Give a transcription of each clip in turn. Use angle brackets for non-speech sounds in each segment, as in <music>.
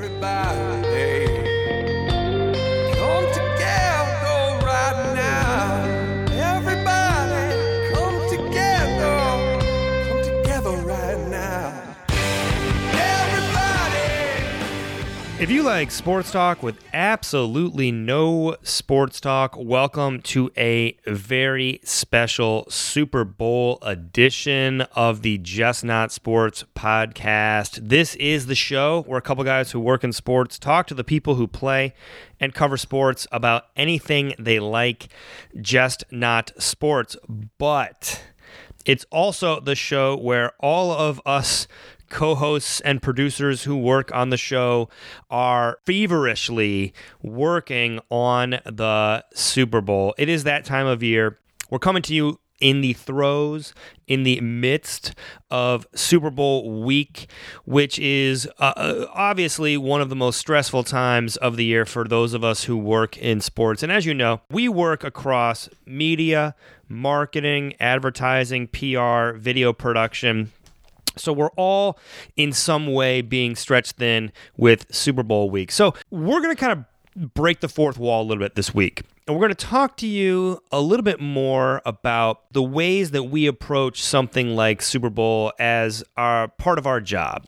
Everybody, If you like sports talk with absolutely no sports talk, welcome to a very special Super Bowl edition of the Just Not Sports podcast. This is the show where a couple guys who work in sports talk to the people who play and cover sports about anything they like, just not sports. But it's also the show where all of us co hosts and producers who work on the show are feverishly working on the Super Bowl. It is that time of year. We're coming to you in the throes, in the midst of Super Bowl week, which is uh, uh, obviously one of the most stressful times of the year for those of us who work in sports. And as you know, we work across media, marketing, advertising, PR, video production. So we're all in some way being stretched thin with Super Bowl week. So we're going to kind of break the fourth wall a little bit this week. And we're going to talk to you a little bit more about the ways that we approach something like Super Bowl as our part of our job.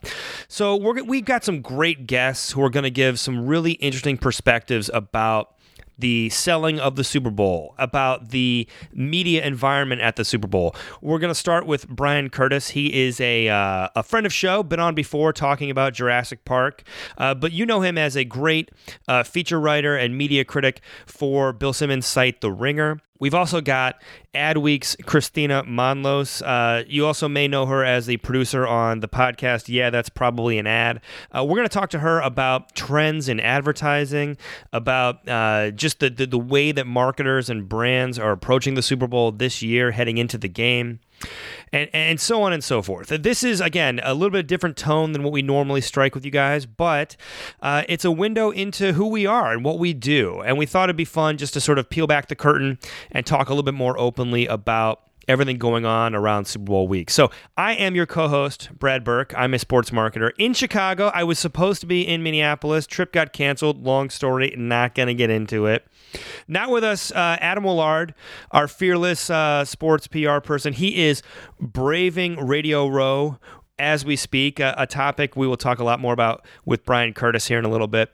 So we're, we've got some great guests who are going to give some really interesting perspectives about the selling of the Super Bowl, about the media environment at the Super Bowl. We're going to start with Bryan Curtis. He is a, uh, a friend of show, been on before talking about Jurassic Park, uh, but you know him as a great uh, feature writer and media critic for Bill Simmons' site The Ringer. We've also got Adweek's Kristina Monllos. Uh, you also may know her as the producer on the podcast. Yeah, that's probably an ad. Uh, we're going to talk to her about trends in advertising, about uh, just the, the, the way that marketers and brands are approaching the Super Bowl this year, heading into the game and and so on and so forth. This is again a little bit different tone than what we normally strike with you guys, but uh, it's a window into who we are and what we do. And we thought it'd be fun just to sort of peel back the curtain and talk a little bit more openly about everything going on around Super Bowl week. So I am your co-host, Brad Burke. I'm a sports marketer in Chicago. I was supposed to be in Minneapolis. Trip got canceled. Long story. Not gonna get into it. Now with us, uh, Adam Willard, our fearless uh, sports PR person. He is braving Radio Row as we speak, a, a topic we will talk a lot more about with Bryan Curtis here in a little bit.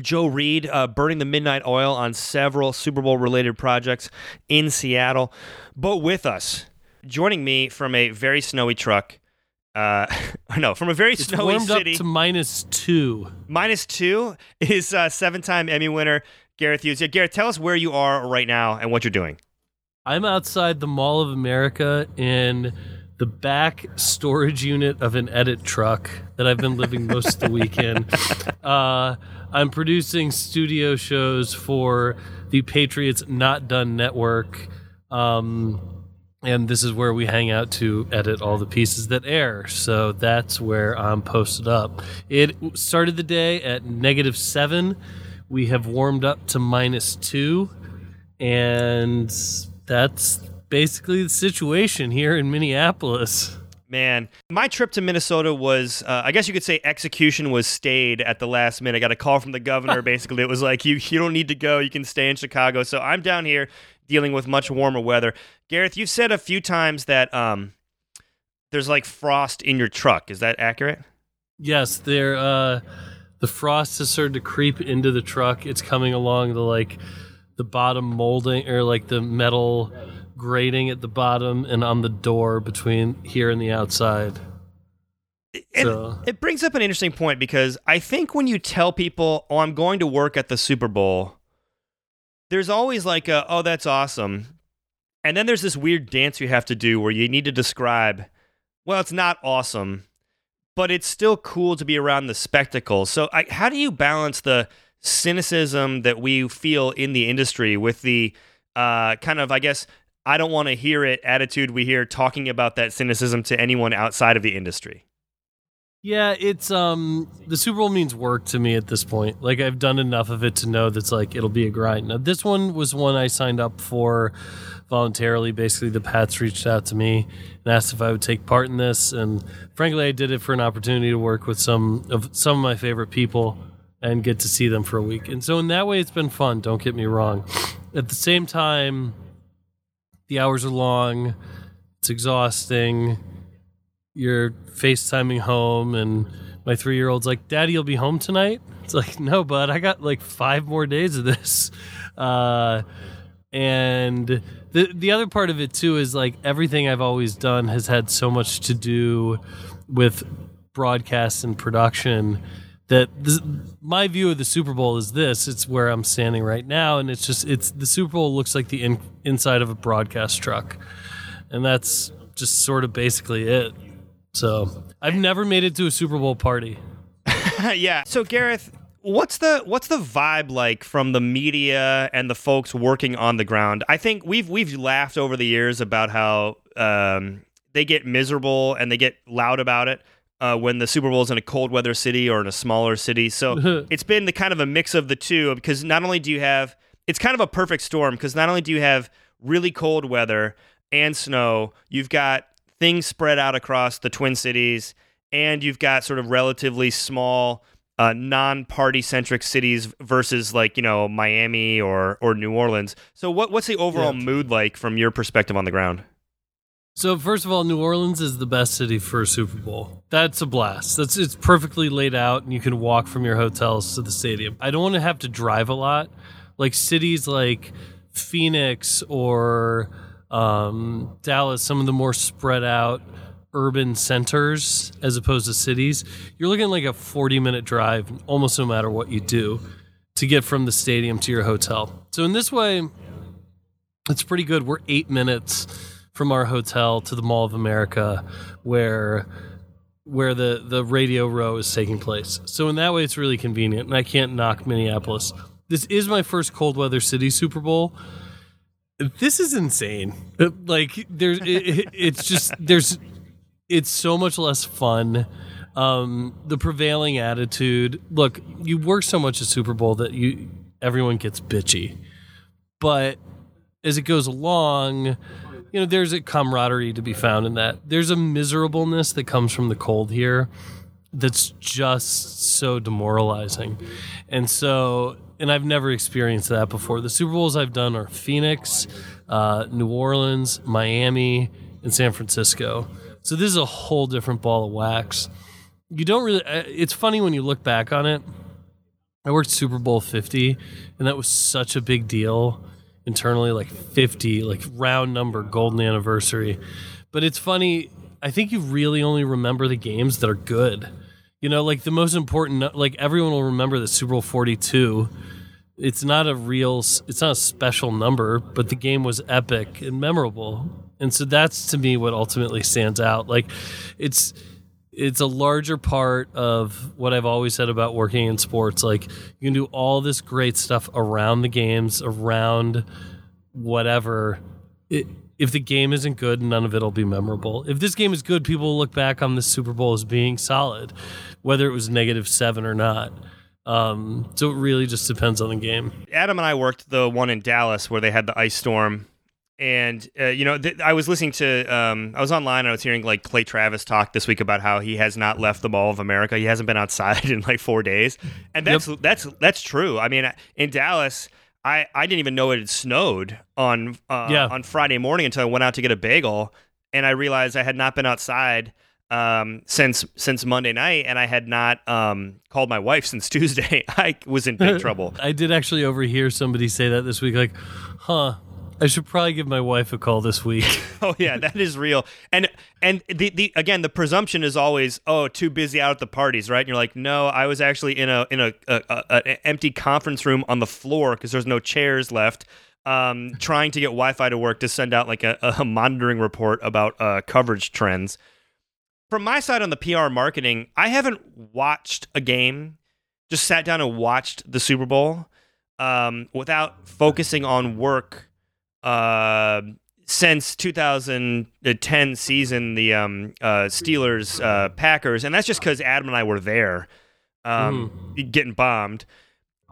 Joe Reed uh, burning the midnight oil on several Super Bowl related projects in Seattle. But with us, joining me from a very snowy truck, uh, <laughs> no, from a very It's snowy warmed city, up to minus two. minus two, is uh, seven time Emmy winner Gareth Hughes. Yeah, Gareth, tell us where you are right now and what you're doing. I'm outside the Mall of America in the back storage unit of an edit truck that I've been living most of the weekend. <laughs> Uh, I'm producing studio shows for the Patriots Not Done Network. Um, and this is where we hang out to edit all the pieces that air. So that's where I'm posted up. It started the day at negative seven. We have warmed up to minus two. And that's basically the situation here in Minneapolis. Man, my trip to Minnesota was, uh, I guess you could say, execution was stayed at the last minute. I got a call from the governor. <laughs> Basically, it was like, you, you don't need to go. You can stay in Chicago. So I'm down here dealing with much warmer weather. Gareth, you've said a few times that um, there's like frost in your truck. Is that accurate? Yes, there. Uh, the frost has started to creep into the truck. It's coming along the like the bottom molding or like the metal grating at the bottom and on the door between here and the outside. And So- it brings up an interesting point because I think when you tell people, "Oh, I'm going to work at the Super Bowl," there's always like a, "Oh, that's awesome," and then there's this weird dance you have to do where you need to describe, "Well, it's not awesome, but it's still cool to be around the spectacle." So, I, how do you balance the cynicism that we feel in the industry with the uh, kind of, I guess, I don't want to hear it attitude we hear talking about that cynicism to anyone outside of the industry? Yeah, it's um the Super Bowl means work to me at this point. Like I've done enough of it to know that's like it'll be a grind. Now this one was one I signed up for voluntarily. Basically, the Pats reached out to me and asked if I would take part in this, and frankly, I did it for an opportunity to work with some of some of my favorite people and get to see them for a week. And so, in that way, it's been fun. Don't get me wrong. At the same time, the hours are long. It's exhausting. You're FaceTiming home, and my three year old's like, Daddy, you'll be home tonight? It's like, no, bud, I got like five more days of this. Uh, and the the other part of it too is like everything I've always done has had so much to do with broadcast and production that this, my view of the Super Bowl is this it's where I'm standing right now and it's just it's the Super Bowl looks like the in, inside of a broadcast truck. And that's just sort of basically it. So I've never made it to a Super Bowl party. <laughs> Yeah. So Gareth, what's the what's the vibe like from the media and the folks working on the ground? I think we've we've laughed over the years about how um, they get miserable and they get loud about it. Uh, when the Super Bowl is in a cold weather city or in a smaller city, so <laughs> it's been the kind of a mix of the two. Because not only do you have, it's kind of a perfect storm. Because not only do you have really cold weather and snow, you've got things spread out across the Twin Cities and you've got sort of relatively small uh, non-party centric cities versus like you know Miami or or New Orleans. So what what's the overall Yeah. mood like from your perspective on the ground? So first of all, New Orleans is the best city for a Super Bowl. That's a blast. That's it's perfectly laid out, and you can walk from your hotels to the stadium. I don't want to have to drive a lot, like cities like Phoenix or um, Dallas. Some of the more spread out urban centers as opposed to cities. You're looking like a 40 minute drive, almost no matter what you do, to get from the stadium to your hotel. So in this way, it's pretty good. We're eight minutes from our hotel to the Mall of America, where where the the radio row is taking place. So in that way, it's really convenient, and I can't knock Minneapolis. This is my first cold weather city Super Bowl. This is insane. Like there's, it, it- it's just there's, it's so much less fun. Um, the prevailing attitude. Look, you work so much at Super Bowl that you everyone gets bitchy, but as it goes along, you know, there's a camaraderie to be found in that. There's a miserableness that comes from the cold here that's just so demoralizing. And so, and I've never experienced that before. The Super Bowls I've done are Phoenix, uh, New Orleans, Miami, and San Francisco. So this is a whole different ball of wax. You don't really, uh, it's funny when you look back on it. I worked Super Bowl 50, and that was such a big deal internally, like 50, like round number, golden anniversary. But it's funny, I think you really only remember the games that are good. You know, like the most important, like everyone will remember the Super Bowl 42. It's not a real, it's not a special number, but the game was epic and memorable. And so that's to me what ultimately stands out. Like it's, it's a larger part of what I've always said about working in sports. Like you can do all this great stuff around the games, around whatever. It, if the game isn't good, none of it'll be memorable. If this game is good, people will look back on this Super Bowl as being solid, whether it was negative seven or not. Um, so it really just depends on the game. Adam and I worked the one in Dallas where they had the ice storm. And uh, you know, th- I was listening to, um, I was online. and I was hearing like Clay Travis talk this week about how he has not left the Mall of America. He hasn't been outside <laughs> in like four days, and that's that's that's true. I mean, in Dallas, I, I didn't even know it had snowed on uh, Yeah. on Friday morning until I went out to get a bagel, and I realized I had not been outside um, since since Monday night, and I had not um, called my wife <laughs> since Tuesday. I was in big <laughs> trouble. I did actually overhear somebody say that this week, like, huh, I should probably give my wife a call this week. <laughs> Oh yeah, that is real. And and the, the again the presumption is always oh too busy out at the parties, right? And you're like, no, I was actually in a in a, a, a, an empty conference room on the floor because there's no chairs left. Um, trying to get Wi-Fi to work to send out like a, a monitoring report about uh, coverage trends. From my side on the PR marketing, I haven't watched a game, just sat down and watched the Super Bowl um, without focusing on work uh, since 2010 season, the um, uh, Steelers uh, Packers, and that's just because Adam and I were there, um, getting bombed.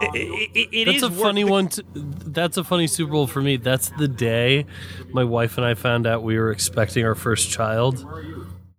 it, it, it That's is a funny the- one. To, that's a funny Super Bowl for me. That's the day my wife and I found out we were expecting our first child,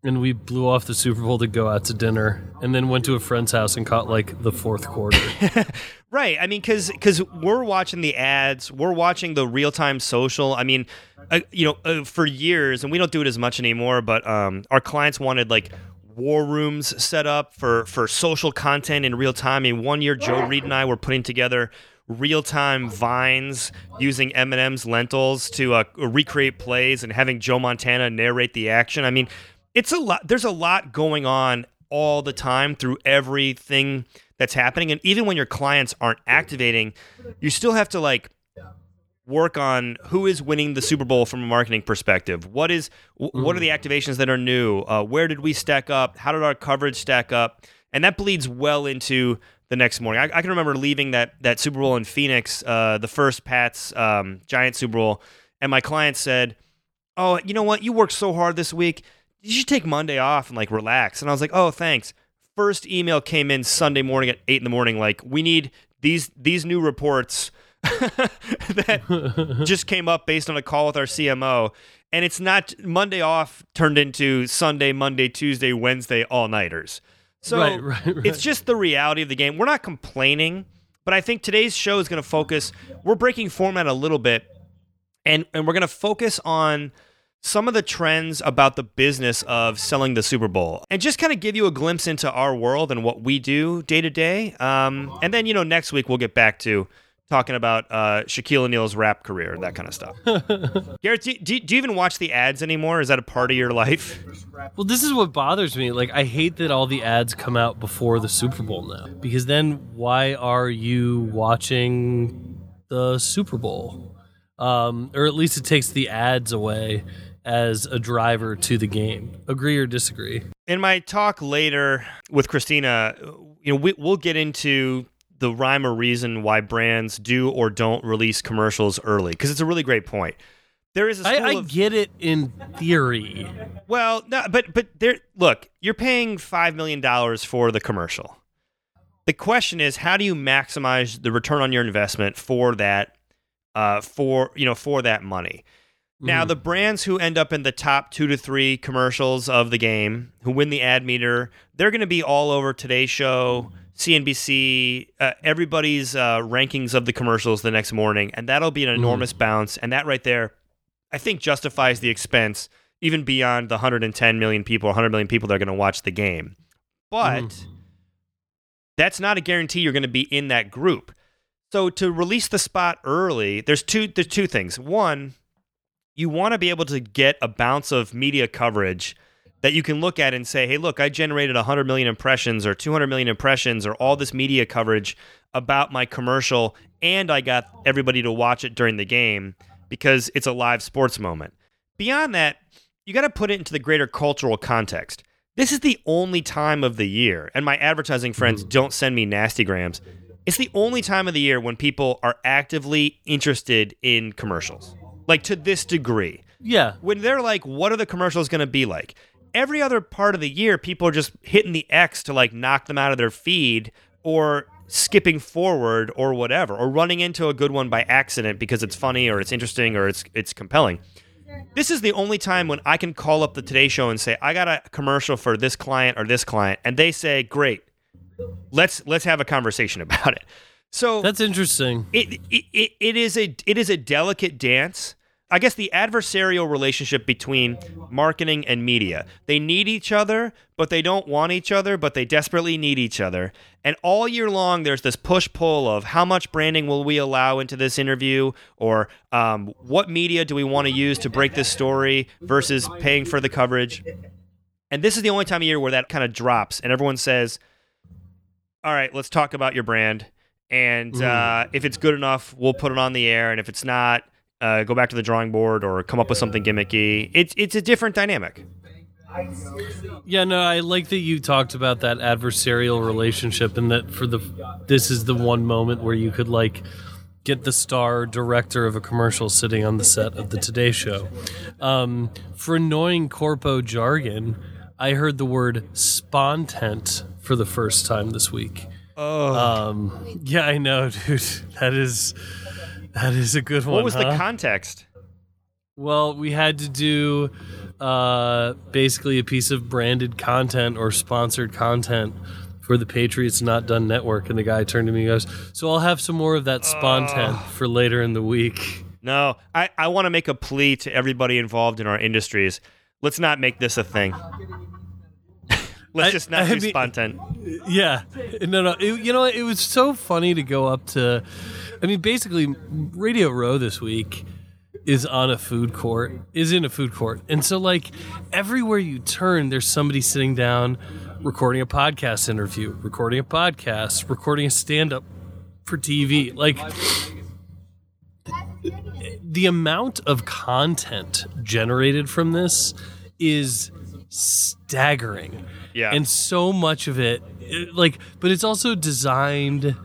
and we blew off the Super Bowl to go out to dinner, and then went to a friend's house and caught like the fourth quarter. <laughs> Right. I mean, because because we're watching the ads, we're watching the real time social. I mean, uh, you know, uh, for years, and we don't do it as much anymore. But um, our clients wanted like war rooms set up for for social content in real time. And one year, Joe Reed and I were putting together real time vines using M&M's lentils to uh, recreate plays and having Joe Montana narrate the action. I mean, it's a lot. There's a lot going on all the time through everything that's happening. And even when your clients aren't activating, you still have to like work on who is winning the Super Bowl from a marketing perspective. What is wh- what are the activations that are new? Uh, where did we stack up? How did our coverage stack up? And that bleeds well into the next morning. I, I can remember leaving that that Super Bowl in Phoenix, uh, the first Pats um, Giant Super Bowl, and my client said, "Oh, you know what? You worked so hard this week. You should take Monday off and like relax." And I was like, "Oh, thanks." First email came in Sunday morning at eight in the morning. Like, we need these these new reports <laughs> that just came up based on a call with our CMO. And it's not Monday off turned into Sunday, Monday, Tuesday, Wednesday all nighters. So Right, right, right. it's just the reality of the game. We're not complaining, but I think today's show is going to focus. We're breaking format a little bit, and and we're going to focus on some of the trends about the business of selling the Super Bowl, and just kind of give you a glimpse into our world and what we do day to day. Um, and then you know next week we'll get back to talking about uh, Shaquille O'Neal's rap career, and that kind of stuff. <laughs> Gareth, do, do, do you even watch the ads anymore? Is that a part of your life? Well, this is what bothers me. Like, I hate that all the ads come out before the Super Bowl now. Because then, why are you watching the Super Bowl? Um, or at least it takes the ads away as a driver to the game. Agree or disagree? in my talk later with Kristina, you know, we, we'll get into the rhyme or reason why brands do or don't release commercials early because it's a really great point. There is a I, I of, get it in theory. well, no, but but there. Look, you're paying five million dollars for the commercial. The question is, how do you maximize the return on your investment for that, uh, for you know, for that money? Now, the brands who end up in the top two to three commercials of the game, who win the ad meter, they're going to be all over Today's Show, CNBC, uh, everybody's uh, rankings of the commercials the next morning, and that'll be an enormous bounce. And that right there, I think, justifies the expense even beyond the 110 million people, 100 million people that are going to watch the game. But that's not a guarantee you're going to be in that group. So to release the spot early, there's two there's two things. One, you want to be able to get a bounce of media coverage that you can look at and say, "Hey, look, I generated 100 million impressions or 200 million impressions or all this media coverage about my commercial and I got everybody to watch it during the game because it's a live sports moment." Beyond that, you got to put it into the greater cultural context. This is the only time of the year, and my advertising friends mm-hmm. don't send me nasty grams. It's the only time of the year when people are actively interested in commercials, like to this degree. Yeah. When they're like, what are the commercials going to be like? Every other part of the year, people are just hitting the X to like knock them out of their feed or skipping forward or whatever, or running into a good one by accident because it's funny or it's interesting or it's it's compelling. This is the only time when I can call up the Today Show and say, I got a commercial for this client or this client, and they say, Great, let's let's have a conversation <laughs> about it. So That's interesting. it, it, it, it is a it is a delicate dance. I guess the adversarial relationship between marketing and media. They need each other, but they don't want each other, but they desperately need each other. And all year long, there's this push pull of how much branding will we allow into this interview, or um, what media do we want to use to break this story versus paying for the coverage. And this is the only time of year where that kind of drops, and everyone says, all right, let's talk about your brand. And uh, if it's good enough, we'll put it on the air. And if it's not, uh, go back to the drawing board or come up with something gimmicky. It's it's a different dynamic. Yeah, no, I like that you talked about that adversarial relationship and that for the this is the one moment where you could like get the star director of a commercial sitting on the set of the Today Show. Um, for annoying corpo jargon, I heard the word spontent for the first time this week. Oh. Um, yeah, I know, dude. That is that is a good one. what was the context? Well, we had to do uh, basically a piece of branded content or sponsored content for the Patriots Not Done Network, and the guy turned to me and goes, "So I'll have some more of that spontent for later in the week." No, I, I want to make a plea to everybody involved in our industries. Let's not make this a thing. Let's I- just not I do mean-. Yeah, no, no. It, you know, it was so funny to go up to. I mean, basically, Radio Row this week is on a food court, is in a food court, and so like everywhere you turn, there's somebody sitting down, recording a podcast interview, recording a podcast, recording a stand up for TV, like. The amount of content generated from this is staggering Yeah. and so much of it, it- like but it's also designed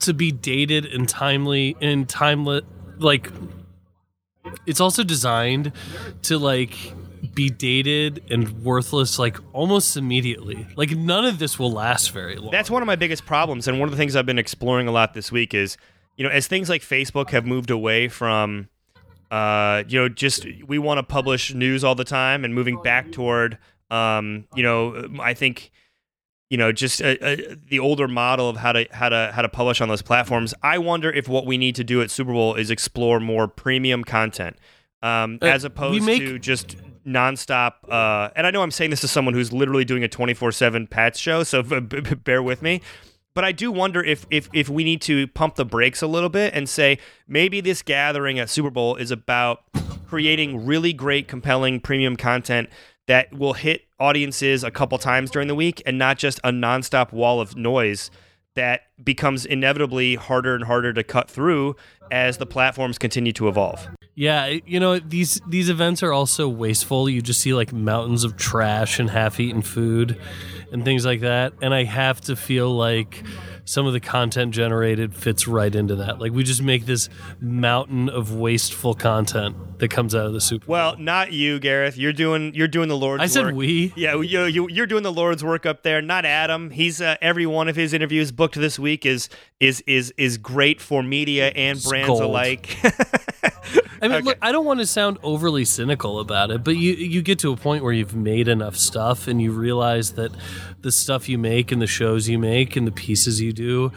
to be dated and timely and timeless like it's also designed to like be dated and worthless like almost immediately like none of this will last very long That's one of my biggest problems, and one of the things I've been exploring a lot this week is, you know, as things like Facebook have moved away from, uh, you know, just we want to publish news all the time, and moving back toward, um, you know, I think, you know, just uh, uh, the older model of how to how to how to publish on those platforms. I wonder if what we need to do at Super Bowl is explore more premium content, um, Uh, as opposed make- to just nonstop. Uh, and I know I'm saying this to someone who's literally doing a 24 seven Pats show, so <laughs> b- b- bear with me. But I do wonder if, if if we need to pump the brakes a little bit and say maybe this gathering at Super Bowl is about creating really great, compelling premium content that will hit audiences a couple times during the week and not just a nonstop wall of noise that becomes inevitably harder and harder to cut through as the platforms continue to evolve. yeah you know these these events are also wasteful you just see like mountains of trash and half-eaten food and things like that and i have to feel like some of the content generated fits right into that like we just make this mountain of wasteful content that comes out of the super Well, not you, Gareth. You're doing you're doing the Lord's i said work. we Yeah, you, you you're doing the Lord's work up there. Not Adam. He's uh, every one of his interviews booked this week is is is is great for media and brands alike. <laughs> I mean, Okay. look, I don't want to sound overly cynical about it, but you you get to a point where you've made enough stuff and you realize that the stuff you make and the shows you make and the pieces you do,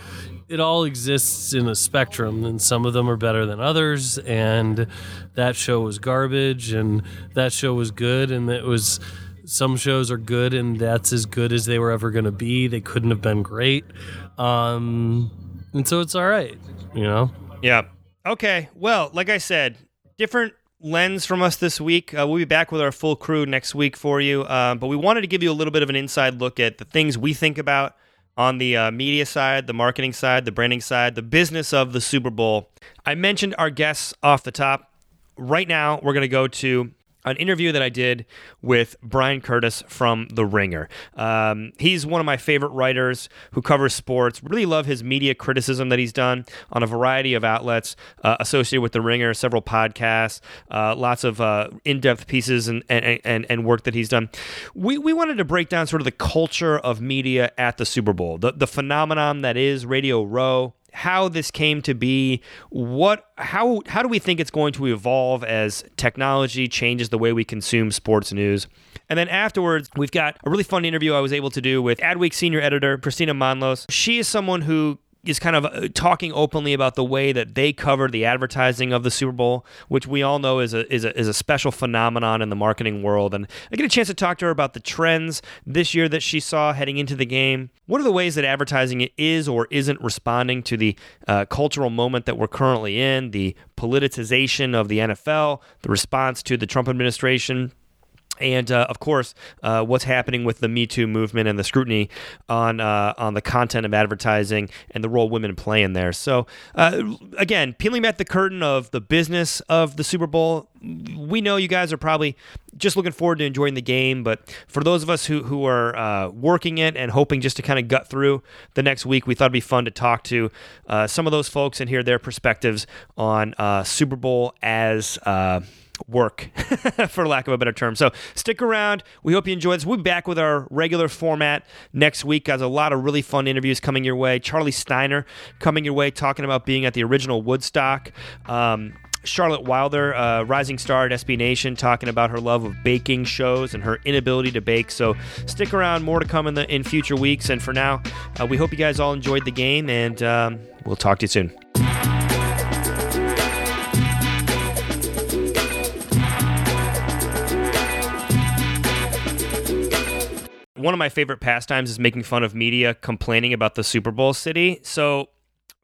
it all exists in a spectrum, and some of them are better than others. And that show was garbage, and that show was good, and it was. Some shows are good, and that's as good as they were ever going to be. They couldn't have been great, um, and so it's all right, you know. Yeah. Okay. Well, like I said, different lens from us this week. Uh, we'll be back with our full crew next week for you. Um, but we wanted to give you a little bit of an inside look at the things we think about on the uh, media side, the marketing side, the branding side, the business of the Super Bowl. I mentioned our guests off the top. Right now, we're going to go to an interview that I did with Bryan Curtis from The Ringer. Um, he's one of my favorite writers who covers sports. Really love his media criticism that he's done on a variety of outlets uh, associated with The Ringer, several podcasts, uh, lots of uh, in-depth pieces and, and, and, and work that he's done. We, we wanted to break down sort of the culture of media at the Super Bowl, the, the phenomenon that is Radio Row, how this came to be what how how do we think it's going to evolve as technology changes the way we consume sports news? And then afterwards we've got a really fun interview i was able to do with adweek senior editor kristina monllos. She is someone who is kind of uh, talking openly about the way that they cover the advertising of the Super Bowl, which we all know is a, is a is a special phenomenon in the marketing world. And I get a chance to talk to her about the trends this year that she saw heading into the game. What are the ways that advertising is or isn't responding to the uh, cultural moment that we're currently in, the politicization of the NFL, the response to the Trump administration? And uh, of course, uh, what's happening with the Me Too movement and the scrutiny on uh, on the content of advertising and the role women play in there. So, uh, again, peeling back the curtain of the business of the Super Bowl, we know you guys are probably just looking forward to enjoying the game. But for those of us who who are uh, working it and hoping just to kind of gut through the next week, we thought it'd be fun to talk to uh, some of those folks and hear their perspectives on Super Bowl as work, <laughs> for lack of a better term. So stick around. We hope you enjoy this. We'll be back with our regular format next week. Guys, a lot of really fun interviews coming your way. Charlie Steiner coming your way, talking about being at the original Woodstock. Um, Charlotte Wilder, uh, rising star at SB Nation, talking about her love of baking shows and her inability to bake. So stick around, more to come in the in future weeks. And for now, uh, we hope you guys all enjoyed the game, and um, we'll talk to you soon. One of my favorite pastimes is making fun of media complaining about the Super Bowl city. So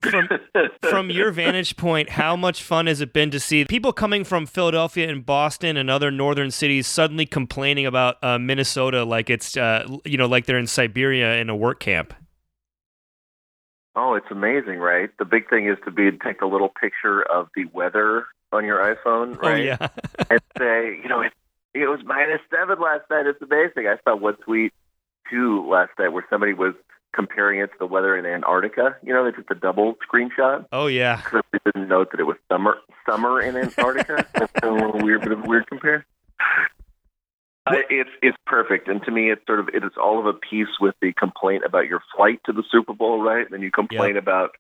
from <laughs> from your vantage point, how much fun has it been to see people coming from Philadelphia and Boston and other northern cities suddenly complaining about uh, Minnesota like it's uh, you know like they're in Siberia in a work camp? Oh, it's amazing, right? The big thing is to be and take a little picture of the weather on your iPhone, right? Oh yeah, <laughs> and say, you know, it, it was minus seven last night. It's amazing. I saw one tweet too last night where somebody was comparing it to the weather in Antarctica. You know, they took the double screenshot. oh yeah. because they didn't note that it was summer summer in Antarctica. <laughs> That's a little weird, bit of a weird compare. Uh, it's it's perfect, and to me, it's sort of it is all of a piece with the complaint about your flight to the Super Bowl, right? And then you complain about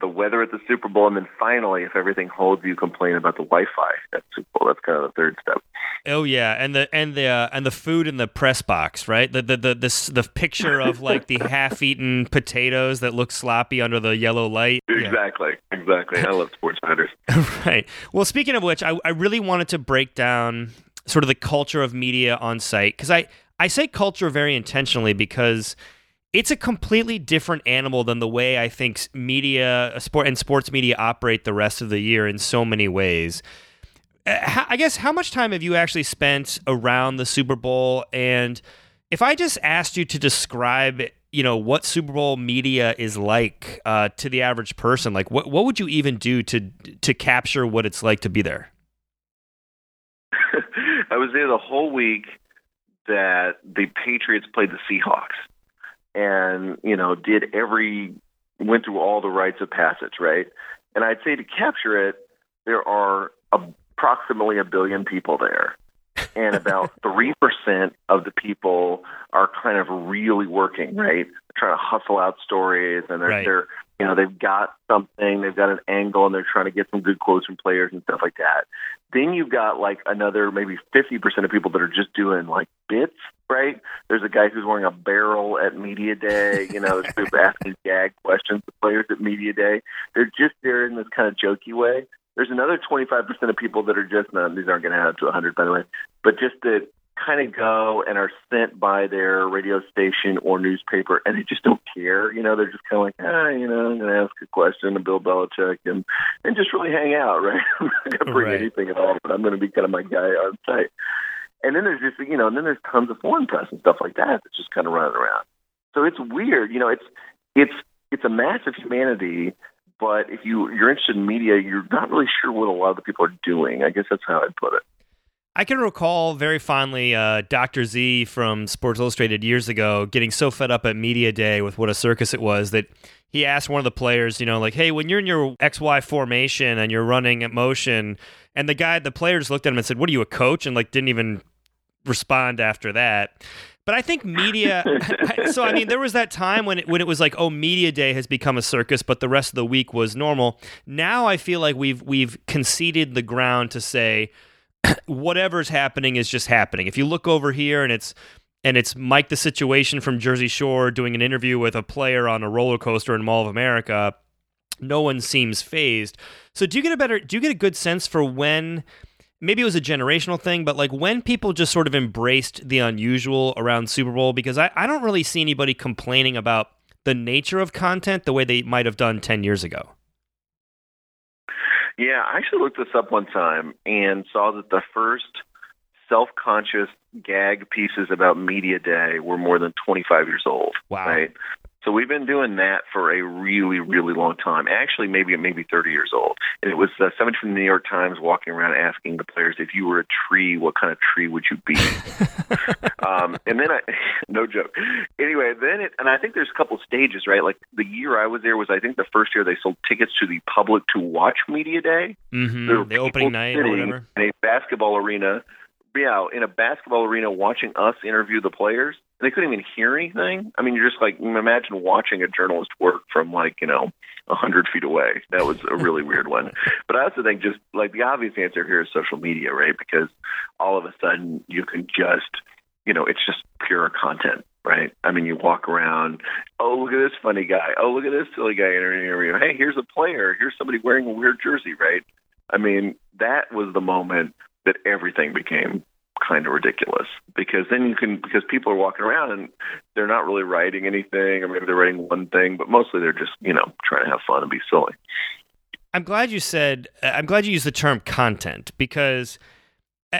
the weather at the Super Bowl, and then finally, if everything holds, you complain about the Wi-Fi at Super Bowl. That's kind of the third step. Oh yeah, and the and the uh, and the food in the press box, right? The the the this the picture of like the <laughs> half-eaten potatoes that look sloppy under the yellow light. Yeah. Exactly, exactly. I love sports matters. <laughs> right. Well, speaking of which, I, I really wanted to break down sort of the culture of media on site because I I say culture very intentionally because it's a completely different animal than the way I think media, uh, sport and sports media operate the rest of the year in so many ways. Uh, I guess how much time have you actually spent around the Super Bowl? And if I just asked you to describe, you know, what Super Bowl media is like uh, to the average person, like what what would you even do to to capture what it's like to be there? <laughs> I was there the whole week that the Patriots played the Seahawks, and you know did every went through all the rites of passage, right? And I'd say to capture it, there are approximately a billion people there, and about <laughs> three percent of the people are kind of really working, right? Trying to hustle out stories, and they're Right. they're you know they've got something, they've got an angle, and they're trying to get some good quotes from players and stuff like that. Then you've got like another maybe 50% of people that are just doing like bits, right? There's a guy who's wearing a barrel at Media Day, you know, <laughs> who's asking gag questions to players at Media Day. They're just there in this kind of jokey way. There's another 25% of people that are just, no, these aren't going to add up to 100, by the way, but just that kind of go and are sent by their radio station or newspaper and they just don't care. You know, they're just kind of like, ah, you know, I'm going to ask a question to Bill Belichick and, and just really hang out, <laughs> right? I'm not going to bring Right. anything at all, but I'm going to be kind of my guy on site. And then there's just, you know, and then there's tons of foreign press and stuff like that that's just kind of running around. So it's weird, you know, it's, it's, it's a massive humanity, but if you, you're interested in media, you're not really sure what a lot of the people are doing. I guess that's how I'd put it. I can recall very fondly uh, Dr. Z from Sports Illustrated years ago getting so fed up at Media Day with what a circus it was that he asked one of the players, you know, like, hey, when you're in your XY formation and you're running at motion, and the guy, the players looked at him and said, what are you, a coach? And like didn't even respond after that. But I think media. <laughs> <laughs> so I mean, there was that time when it, when it was like, oh, media day has become a circus, but the rest of the week was normal. Now I feel like we've we've conceded the ground to say <clears throat> whatever's happening is just happening. If you look over here and it's and it's Mike the Situation from Jersey Shore doing an interview with a player on a roller coaster in Mall of America, no one seems fazed. So do you get a better do you get a good sense for when maybe it was a generational thing, but like when people just sort of embraced the unusual around Super Bowl because I, I don't really see anybody complaining about the nature of content the way they might have done 10 years ago. Yeah, I actually looked this up one time and saw that the first self-conscious gag pieces about Media Day were more than 25 years old. Wow. Right. So we've been doing that for a really, really long time. Actually, maybe maybe 30 years old. And it was uh, somebody from the New York Times walking around asking the players, if you were a tree, what kind of tree would you be? <laughs> um, and then I, <laughs> no joke. Anyway, then it, and I think there's a couple stages, right? Like the year I was there was, I think, the first year they sold tickets to the public to watch media day. Mm-hmm. The opening night or whatever. in a basketball arena. Yeah, in a basketball arena, watching us interview the players. They couldn't even hear anything. I mean, you're just like imagine watching a journalist work from like you know a hundred feet away. That was a really <laughs> weird one. But I also think just like the obvious answer here is social media, right? Because all of a sudden you can just you know it's just pure content. Right. I mean, you walk around. Oh, look at this funny guy. Oh, look at this silly guy interviewing. Hey, here's a player. Here's somebody wearing a weird jersey. Right. I mean, that was the moment that everything became kind of ridiculous because then you can because people are walking around and they're not really writing anything or maybe they're writing one thing but mostly they're just you know trying to have fun and be silly I'm glad you said. I'm glad you used the term content because,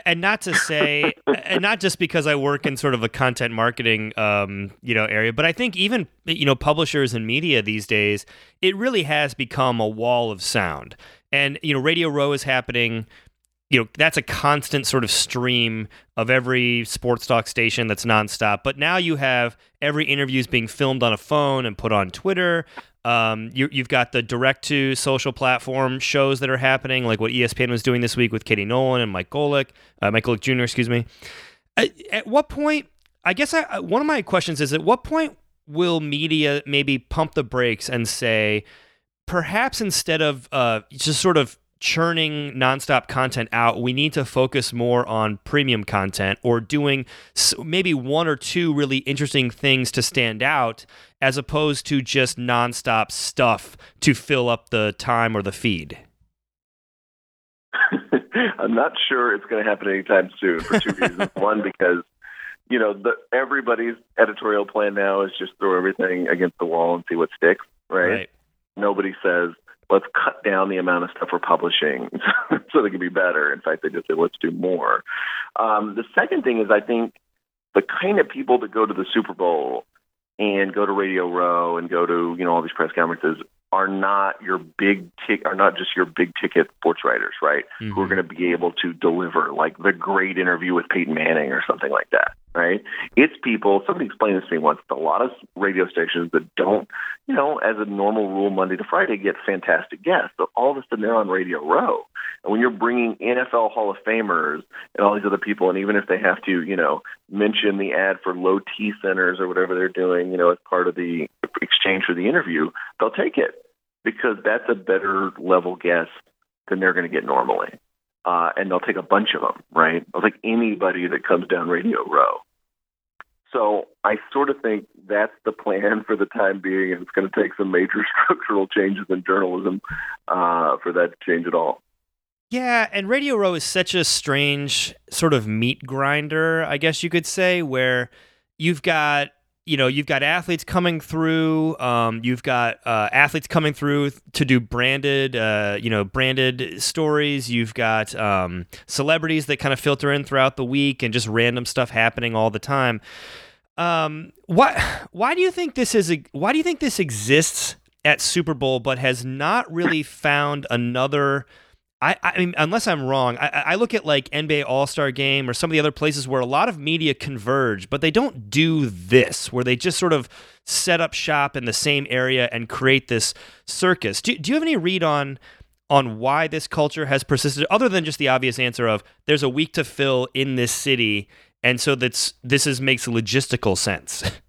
and not to say, <laughs> and not just because I work in sort of a content marketing, um, you know, area, but I think even you know publishers and media these days, it really has become a wall of sound. And you know, Radio Row is happening. You know, that's a constant sort of stream of every sports talk station that's nonstop. But now you have every interview is being filmed on a phone and put on Twitter. Um, you, you've got the direct to social platform shows that are happening, like what ESPN was doing this week with Katie Nolan and Mike Golic, uh, Mike Golic Jr. Excuse me. At, at what point? I guess I, one of my questions is: At what point will media maybe pump the brakes and say, perhaps instead of uh, just sort of churning nonstop content out, we need to focus more on premium content or doing maybe one or two really interesting things to stand out as opposed to just nonstop stuff to fill up the time or the feed. <laughs> i'm not sure it's going to happen anytime soon for two reasons <laughs> one because you know the, everybody's editorial plan now is just throw everything against the wall and see what sticks right. nobody says let's cut down the amount of stuff we're publishing <laughs> so they can be better. In fact, they just say let's do more. Um, the second thing is I think the kind of people that go to the Super Bowl and go to Radio Row and go to you know all these press conferences are not your big tick are not just your big ticket sports writers, right? Who are Mhm. going to be able to deliver like the great interview with Peyton Manning or something like that, right? It's people. Somebody explained this to me once. A lot of radio stations that don't, you know, as a normal rule, Monday to Friday get fantastic guests. But all of a sudden they're on Radio Row, and when you're bringing NFL Hall of Famers and all these other people, and even if they have to, you know, mention the ad for low T centers or whatever they're doing, you know, as part of the exchange for the interview, they'll take it because that's a better level guest than they're going to get normally. Uh, and they'll take a bunch of them, right? Take anybody that comes down Radio Row. So I sort of think that's the plan for the time being, and it's going to take some major <laughs> structural changes in journalism uh, for that to change at all. Yeah, and Radio Row is such a strange sort of meat grinder, I guess you could say, where you've got you know you've got athletes coming through, um, you've got uh, athletes coming through to do branded, uh, you know, branded stories. You've got um, celebrities that kind of filter in throughout the week, and just random stuff happening all the time. Um, why why do you think this is? A, why do you think this exists at Super Bowl, but has not really found another? I, I mean, unless I'm wrong, I, I look at like NBA All Star Game or some of the other places where a lot of media converge, but they don't do this, where they just sort of set up shop in the same area and create this circus. Do, do you have any read on on why this culture has persisted, other than just the obvious answer of there's a week to fill in this city, and so that's this is makes logistical sense. <laughs>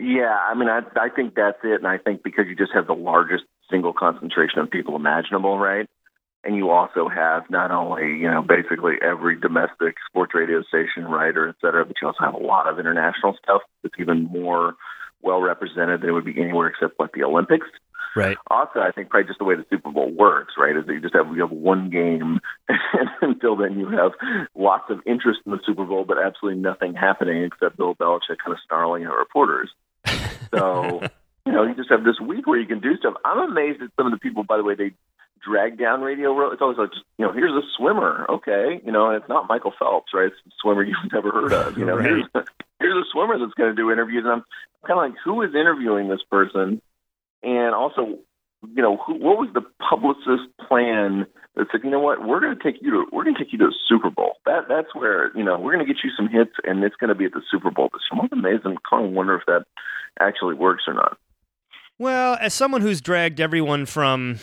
Yeah, I mean, I I think that's it, and I think because you just have the largest single concentration of people imaginable, right? And you also have not only you know basically every domestic sports radio station writer, et cetera, but you also have a lot of international stuff that's even more well represented than it would be anywhere except like the Olympics. Right. Also, I think probably just the way the Super Bowl works, right, is that you just have you have one game, <laughs> and until then you have lots of interest in the Super Bowl, but absolutely nothing happening except Bill Belichick kind of snarling at reporters. <laughs> So you know, you just have this week where you can do stuff. I'm amazed at some of the people. By the way, they drag down Radio Row. It's always like, just, you know, here's a swimmer, okay, you know, and it's not Michael Phelps, right? It's a swimmer you've <laughs> never heard of, you know. Right. Here's here's a swimmer that's going to do interviews, and I'm kind of like, who is interviewing this person? And also, you know, who, what was the publicist plan that said, you know what, we're going to take you to we're going to take you to the Super Bowl. That that's where you know we're going to get you some hits, and it's going to be at the Super Bowl. This year. I'm kind of wonder if that actually works or not. Well, as someone who's dragged everyone from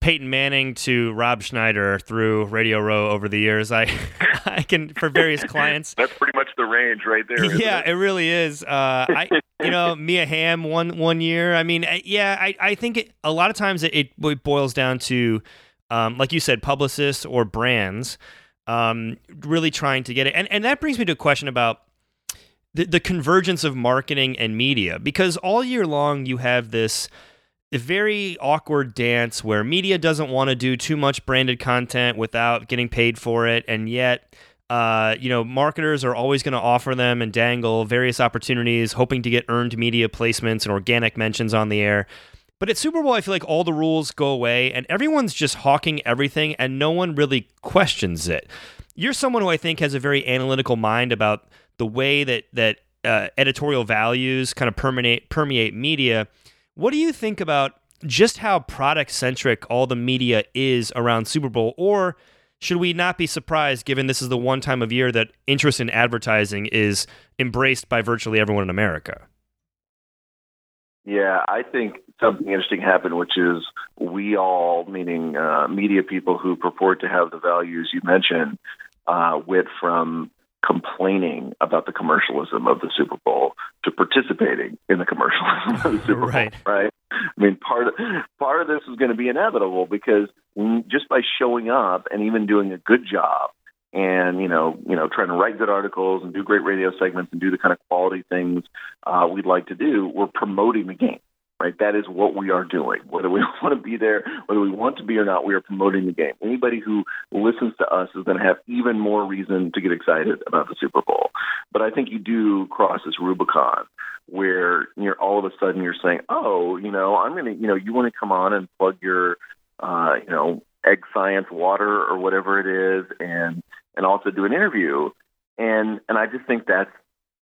Peyton Manning to Rob Schneider through Radio Row over the years, I <laughs> I can for various clients. That's pretty much the range right there. yeah, it? it really is. Uh, I, <laughs> you know, Mia Hamm one one year. I mean, yeah, I, I think it, a lot of times it, it boils down to, um, like you said, publicists or brands, um, really trying to get it. And and that brings me to a question about the, the convergence of marketing and media because all year long you have this very awkward dance where media doesn't want to do too much branded content without getting paid for it and yet uh, you know marketers are always going to offer them and dangle various opportunities hoping to get earned media placements and organic mentions on the air but at Super Bowl, I feel like all the rules go away and everyone's just hawking everything and no one really questions it. You're someone who I think has a very analytical mind about the way that that uh, editorial values kind of permeate permeate media. What do you think about just how product centric all the media is around Super Bowl? Or should we not be surprised given this is the one time of year that interest in advertising is embraced by virtually everyone in America? Yeah, I think something interesting happened, which is we all, meaning uh, media people who purport to have the values you mentioned, uh, went from complaining about the commercialism of the Super Bowl to participating in the commercialism of the <laughs> Super Right. Bowl. Right. I mean, part of part of this is going to be inevitable because just by showing up and even doing a good job, and you know, you know, trying to write good articles and do great radio segments and do the kind of quality things uh, we'd like to do, we're promoting the game. Right, that is what we are doing. Whether we <laughs> want to be there, whether we want to be or not, we are promoting the game. Anybody who listens to us is going to have even more reason to get excited about the Super Bowl. But I think you do cross this Rubicon where you're all of a sudden you're saying, "Oh, you know, I'm going to, you know, you want to come on and plug your, uh, you know, egg science water or whatever it is, and and also do an interview." And and I just think that's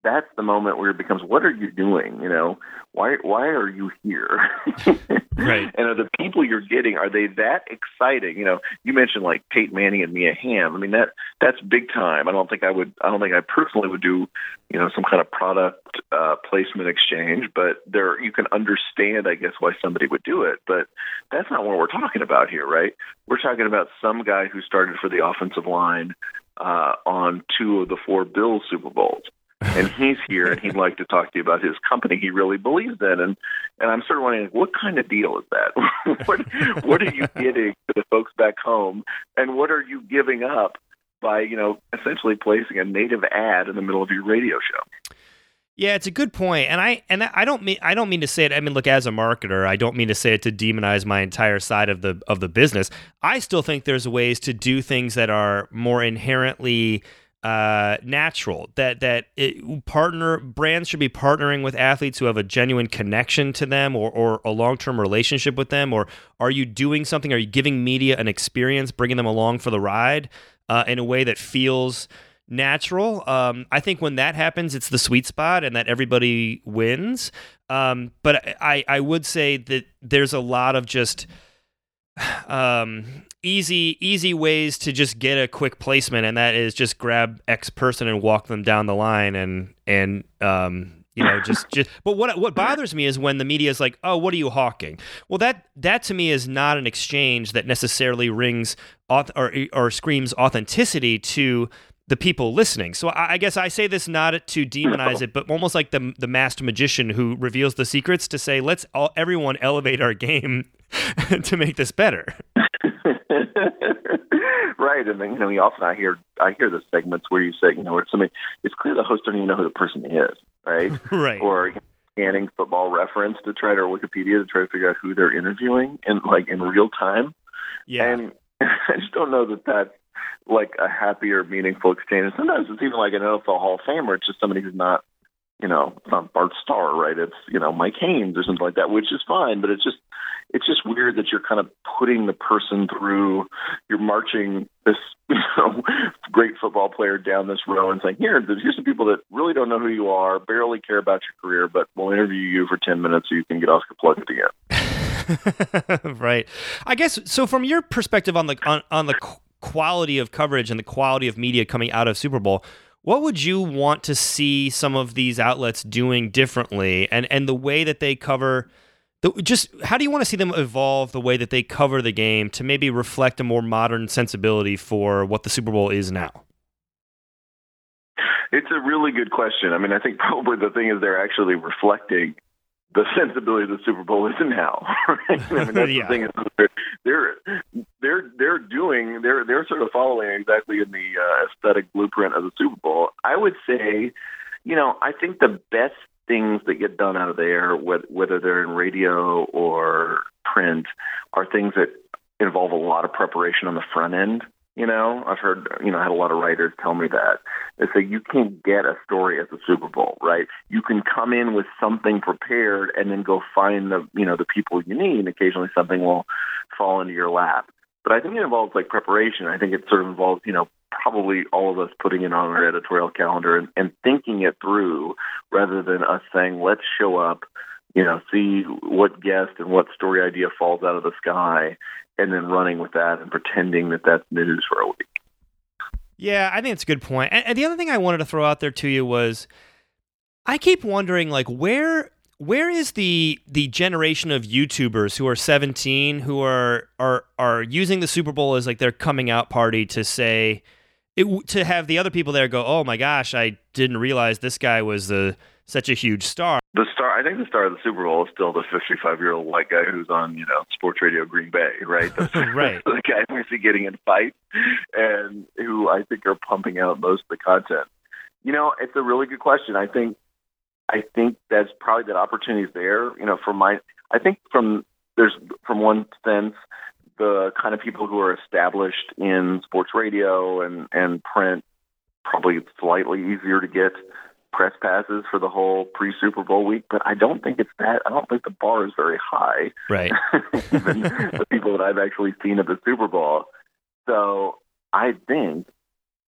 that's the moment where it becomes, "What are you doing? You know, why why are you here?" <laughs> Right. And are the people you're getting are they that exciting? You know, you mentioned like Peyton Manning and Mia Hamm. I mean that that's big time. I don't think I would. I don't think I personally would do you know some kind of product uh, placement exchange, but there you can understand, I guess, why somebody would do it. But that's not what we're talking about here, right? We're talking about some guy who started for the offensive line uh, on two of the four Bills Super Bowls. And he's here and he'd like to talk to you about his company he really believes in and and I'm sort of wondering what kind of deal is that <laughs> what what are you getting to the folks back home and what are you giving up by you know essentially placing a native ad in the middle of your radio show Yeah, it's a good point, and I and I don't mean I don't mean to say it. I mean, look, as a marketer, I don't mean to say it to demonize my entire side of the of the business. I still think there's ways to do things that are more inherently uh, natural. That that it, partner brands should be partnering with athletes who have a genuine connection to them or or a long term relationship with them. Or are you doing something? Are you giving media an experience, bringing them along for the ride uh, in a way that feels natural. Um, I think when that happens, it's the sweet spot and that everybody wins. Um, but I, I would say that there's a lot of just <sighs> um, easy easy ways to just get a quick placement, and that is just grab X person and walk them down the line and and um, you know just just <laughs> but what what bothers me is when the media is like oh what are you hawking well that that to me is not an exchange that necessarily rings auth- or or screams authenticity to the people listening. So I, I guess I say this not to demonize it, but almost like the the masked magician who reveals the secrets to say let's all everyone elevate our <laughs> game <laughs> to make this better. <laughs> right, and then you know, we often I hear I hear the segments where you say, you know, where somebody it's clear the host don't even know who the person is, right? <laughs> right. Or scanning football reference to try to or Wikipedia to try to figure out who they're interviewing in like in real time. yeah. And <laughs> I just don't know that that's like a happy or meaningful exchange. And sometimes it's even like an NFL Hall of Famer. It's just somebody who's not, you know, it's not Bart Starr, right? It's you know Mike Haynes or something like that, which is fine. But it's just it's just weird that you're kind of putting the person through, you're marching this <laughs> you know great football player down this row and saying, here, here's some people that really don't know who you are, barely care about your career, but we'll interview you for ten minutes so you can get Oscar plugged again. <laughs> right. I guess so. From your perspective on the on, on the quality of coverage and the quality of media coming out of Super Bowl, what would you want to see some of these outlets doing differently, and and the way that they cover? The, just how do you want to see them evolve the way that they cover the game to maybe reflect a more modern sensibility for what the Super Bowl is now? It's a really good question. I mean, I think <laughs> probably the thing is they're actually reflecting the sensibility of the Super Bowl is now. <laughs> Right? I mean, that's <laughs> yeah. the thing is they're, they're they're they're doing they're they're sort of following exactly in the uh, aesthetic blueprint of the Super Bowl. I would say, you know, I think the best things that get done out of there, whether they're in radio or print, are things that involve a lot of preparation on the front end. You know, I've heard, you know, I had a lot of writers tell me that. They say you can't get a story at the Super Bowl, right? You can come in with something prepared and then go find the, you know, the people you need. And occasionally something will fall into your lap. But I think it involves like preparation. I think it sort of involves, you know, probably all of us putting it on our editorial calendar and, and thinking it through rather than us saying, let's show up, you know, see what guest and what story idea falls out of the sky and then running with that and pretending that that's news for a week. Yeah, I think it's a good point. And, and the other thing I wanted to throw out there to you was I keep wondering like where where is the the generation of YouTubers who are 17 who are are are using the Super Bowl as like their coming out party to say it, to have the other people there go, "Oh my gosh, I didn't realize this guy was the such a huge star." The star, I think, the star of the Super Bowl is still the 55 year old white guy who's on, you know, Sports Radio Green Bay, right? <laughs> The, right. <laughs> the guy we see getting in fights, and who I think are pumping out most of the content. You know, it's a really good question. I think, I think that's probably that opportunity is there. You know, from my, I think from there's from one sense the kind of people who are established in sports radio and and print probably slightly easier to get press passes for the whole pre Super Bowl week, but I don't think it's that. I don't think the bar is very high. Right. <laughs> Even the people that I've actually seen at the Super Bowl. So I think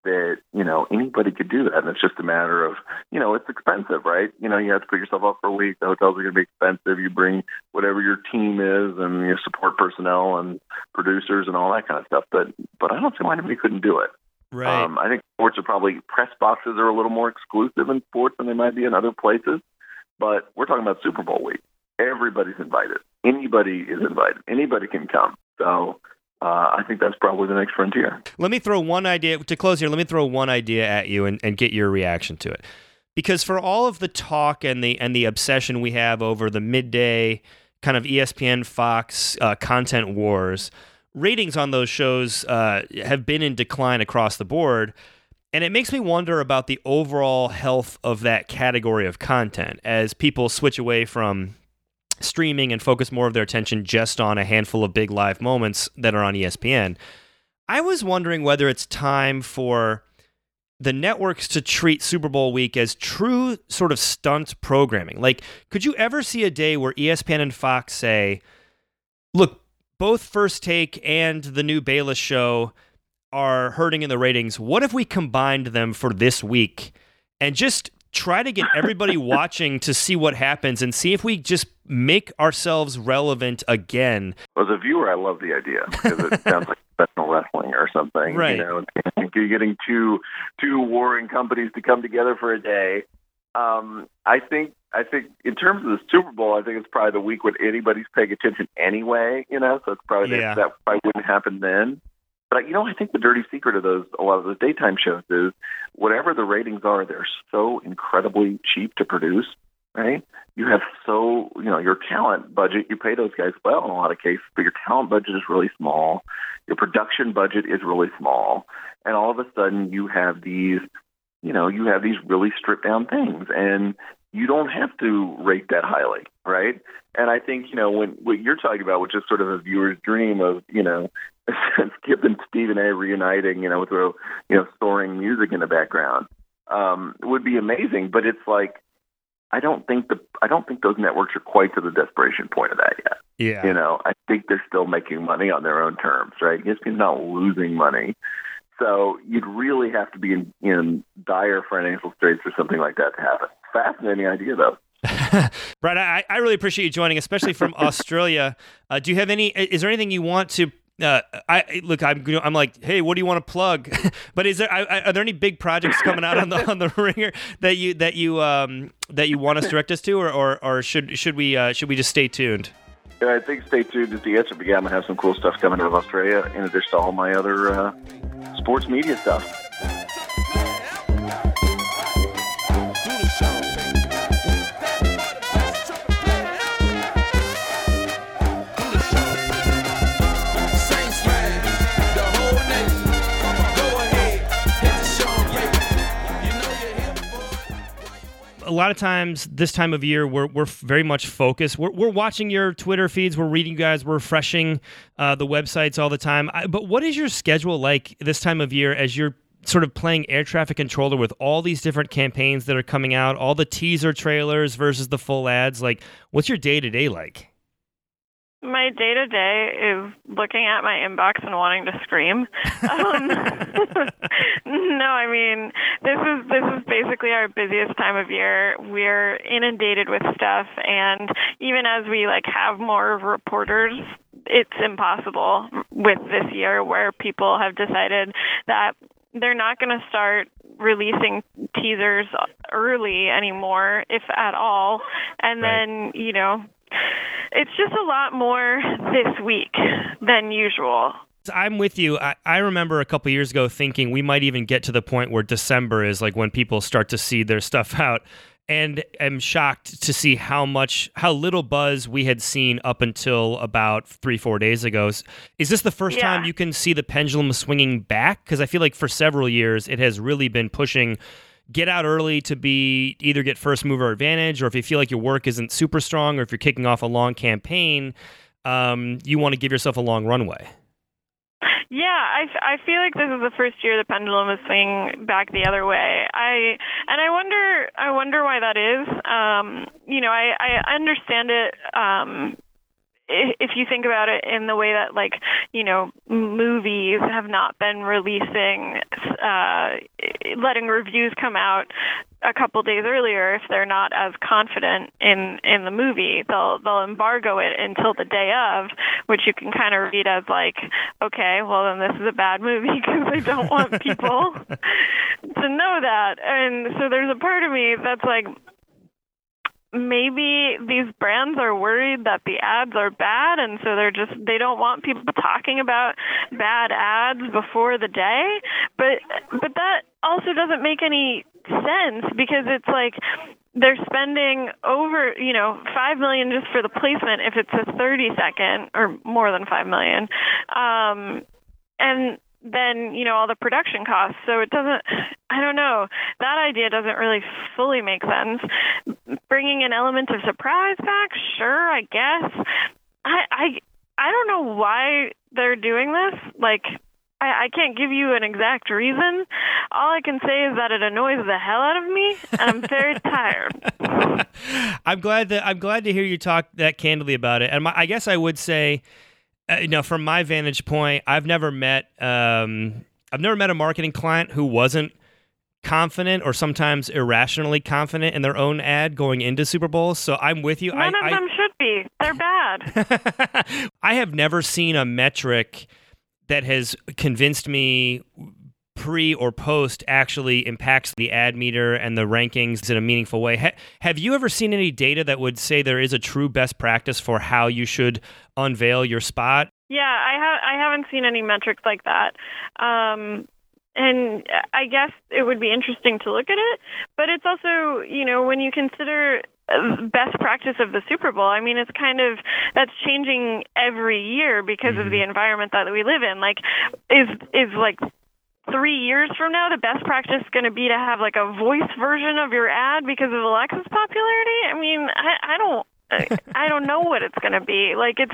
that you know anybody could do that, and it's just a matter of you know it's expensive, right? You know you have to put yourself up for a week. The hotels are going to be expensive. You bring whatever your team is, and your support personnel and producers and all that kind of stuff. But but I don't see why anybody couldn't do it. Right. Um, I think sports are probably press boxes are a little more exclusive in sports than they might be in other places. But we're talking about Super Bowl week. Everybody's invited. Anybody is invited. Anybody can come. So uh, I think that's probably the next frontier. Let me throw one idea to close here. Let me throw one idea at you and, and get your reaction to it. Because for all of the talk and the and the obsession we have over the midday kind of ESPN Fox uh, content wars, ratings on those shows uh, have been in decline across the board. And it makes me wonder about the overall health of that category of content as people switch away from streaming and focus more of their attention just on a handful of big live moments that are on ESPN. I was wondering whether it's time for the networks to treat Super Bowl week as true sort of stunt programming. Like, could you ever see a day where ESPN and Fox say, look, both First Take and the new Bayless show are hurting in the ratings. What if we combined them for this week and just try to get <laughs> everybody watching to see what happens and see if we just make ourselves relevant again. As a viewer, I love the idea because it sounds like <laughs> professional wrestling or something. Right. You know, <laughs> you're getting two two warring companies to come together for a day. Um, I think I think in terms of the Super Bowl, I think it's probably the week when anybody's paying attention anyway. You know, so it's probably yeah. that, that probably wouldn't happen then. But you know, I think the dirty secret of those a lot of those daytime shows is whatever the ratings are, they're so incredibly cheap to produce. Right? You have so you know your talent budget. You pay those guys well in a lot of cases, but your talent budget is really small. Your production budget is really small, and all of a sudden you have these, you know, you have these really stripped down things, and you don't have to rate that highly, right? And I think you know when what you're talking about, which is sort of a viewer's dream of you know <laughs> Skip and Stephen A. reuniting, you know, with you know soaring music in the background, um, would be amazing. But it's like I don't think the I don't think those networks are quite to the desperation point of that yet. Yeah. You know, I think they're still making money on their own terms, right? ESPN's not losing money. So you'd really have to be in, in dire financial straits for something like that to happen. Fascinating idea, though. <laughs> Brad, I, I really appreciate you joining, especially from <laughs> Australia. Uh, do you have any? Is there anything you want to? Uh, I look. I'm. I'm like, hey, what do you want to plug? <laughs> but is there? I, are there any big projects coming out on the on the ringer that you that you um that you want us to direct us to, or or, or should should we uh, should we just stay tuned? Yeah, I think stay tuned to the answer. But yeah, I'm gonna have some cool stuff coming out of Australia, in addition to all my other uh, sports media stuff. A lot of times this time of year we're, we're very much focused. We're, we're watching your twitter feeds. We're reading you guys. We're refreshing uh, the websites all the time. I, but what is your schedule like this time of year as you're sort of playing air traffic controller with all these different campaigns that are coming out all the teaser trailers versus the full ads? Like what's your day-to-day like My day to day is looking at my inbox and wanting to scream. Um, <laughs> no, I mean this is this is basically our busiest time of year. We're inundated with stuff, and even as we like have more reporters, it's impossible with this year where people have decided that they're not going to start releasing teasers early anymore, if at all, and Right. then you know it's just a lot more this week than usual. I'm with you. I, I remember a couple years ago thinking we might even get to the point where December is like when people start to see their stuff <laughs> out. And am shocked to see how much, how little buzz we had seen up until about three, four days ago. Is- Is this the first Yeah. time you can see the pendulum swinging back? Because I feel like for several years it has really been pushing get out early to be either get first mover advantage or if you feel like your work isn't super strong or if you're kicking off a long campaign, um, you want to give yourself a long runway. Yeah, I, I feel like this is the first year the pendulum is swinging back the other way. I and I wonder I wonder why that is. Um, you know, I I understand it. Um, if you think about it in the way that like you know movies have not been releasing uh letting reviews come out a couple days earlier if they're not as confident in in the movie they'll they'll embargo it until the day of which you can kind of read as like okay well then this is a bad movie <laughs> because they don't want people <laughs> to know that. And so there's a part of me that's like maybe these brands are worried that the ads are bad and so they're just they don't want people talking about bad ads before the day. But but that also doesn't make any sense because it's like they're spending over you know 5 million just for the placement if it's a 30 second or more than 5 million. Um and then you know all the production costs so it doesn't <sighs> i don't know that idea doesn't really fully make sense bringing an element of surprise back sure i guess i i i don't know why they're doing this like I, I can't give you an exact reason. All I can say is that it annoys the hell out of me, and I'm very <laughs> tired. I'm glad that I'm glad to hear you talk that candidly about it. And my, I guess I would say, you know, from my vantage point, I've never met um, I've never met a marketing client who wasn't confident or sometimes irrationally confident in their own ad going into Super Bowl. So I'm with you. None I, of I- them should be. They're bad. <laughs> I have never seen a metric that has convinced me pre or post actually impacts the ad meter and the rankings in a meaningful way. Ha- have you ever seen any data that would say there is a true best practice for how you should unveil your spot? Yeah, I ha- I haven't seen any metrics like that. Um, and I guess it would be interesting to look at it, but it's also, you know, when you consider uh, best practice of the Super Bowl, I mean, it's kind of that's changing every year because of the environment that we live in. Like, is is like three years from now the best practice is going to be to have like a voice version of your ad because of Alexa's popularity? I mean, I, I don't. I- don't know what it's going to be. Like it's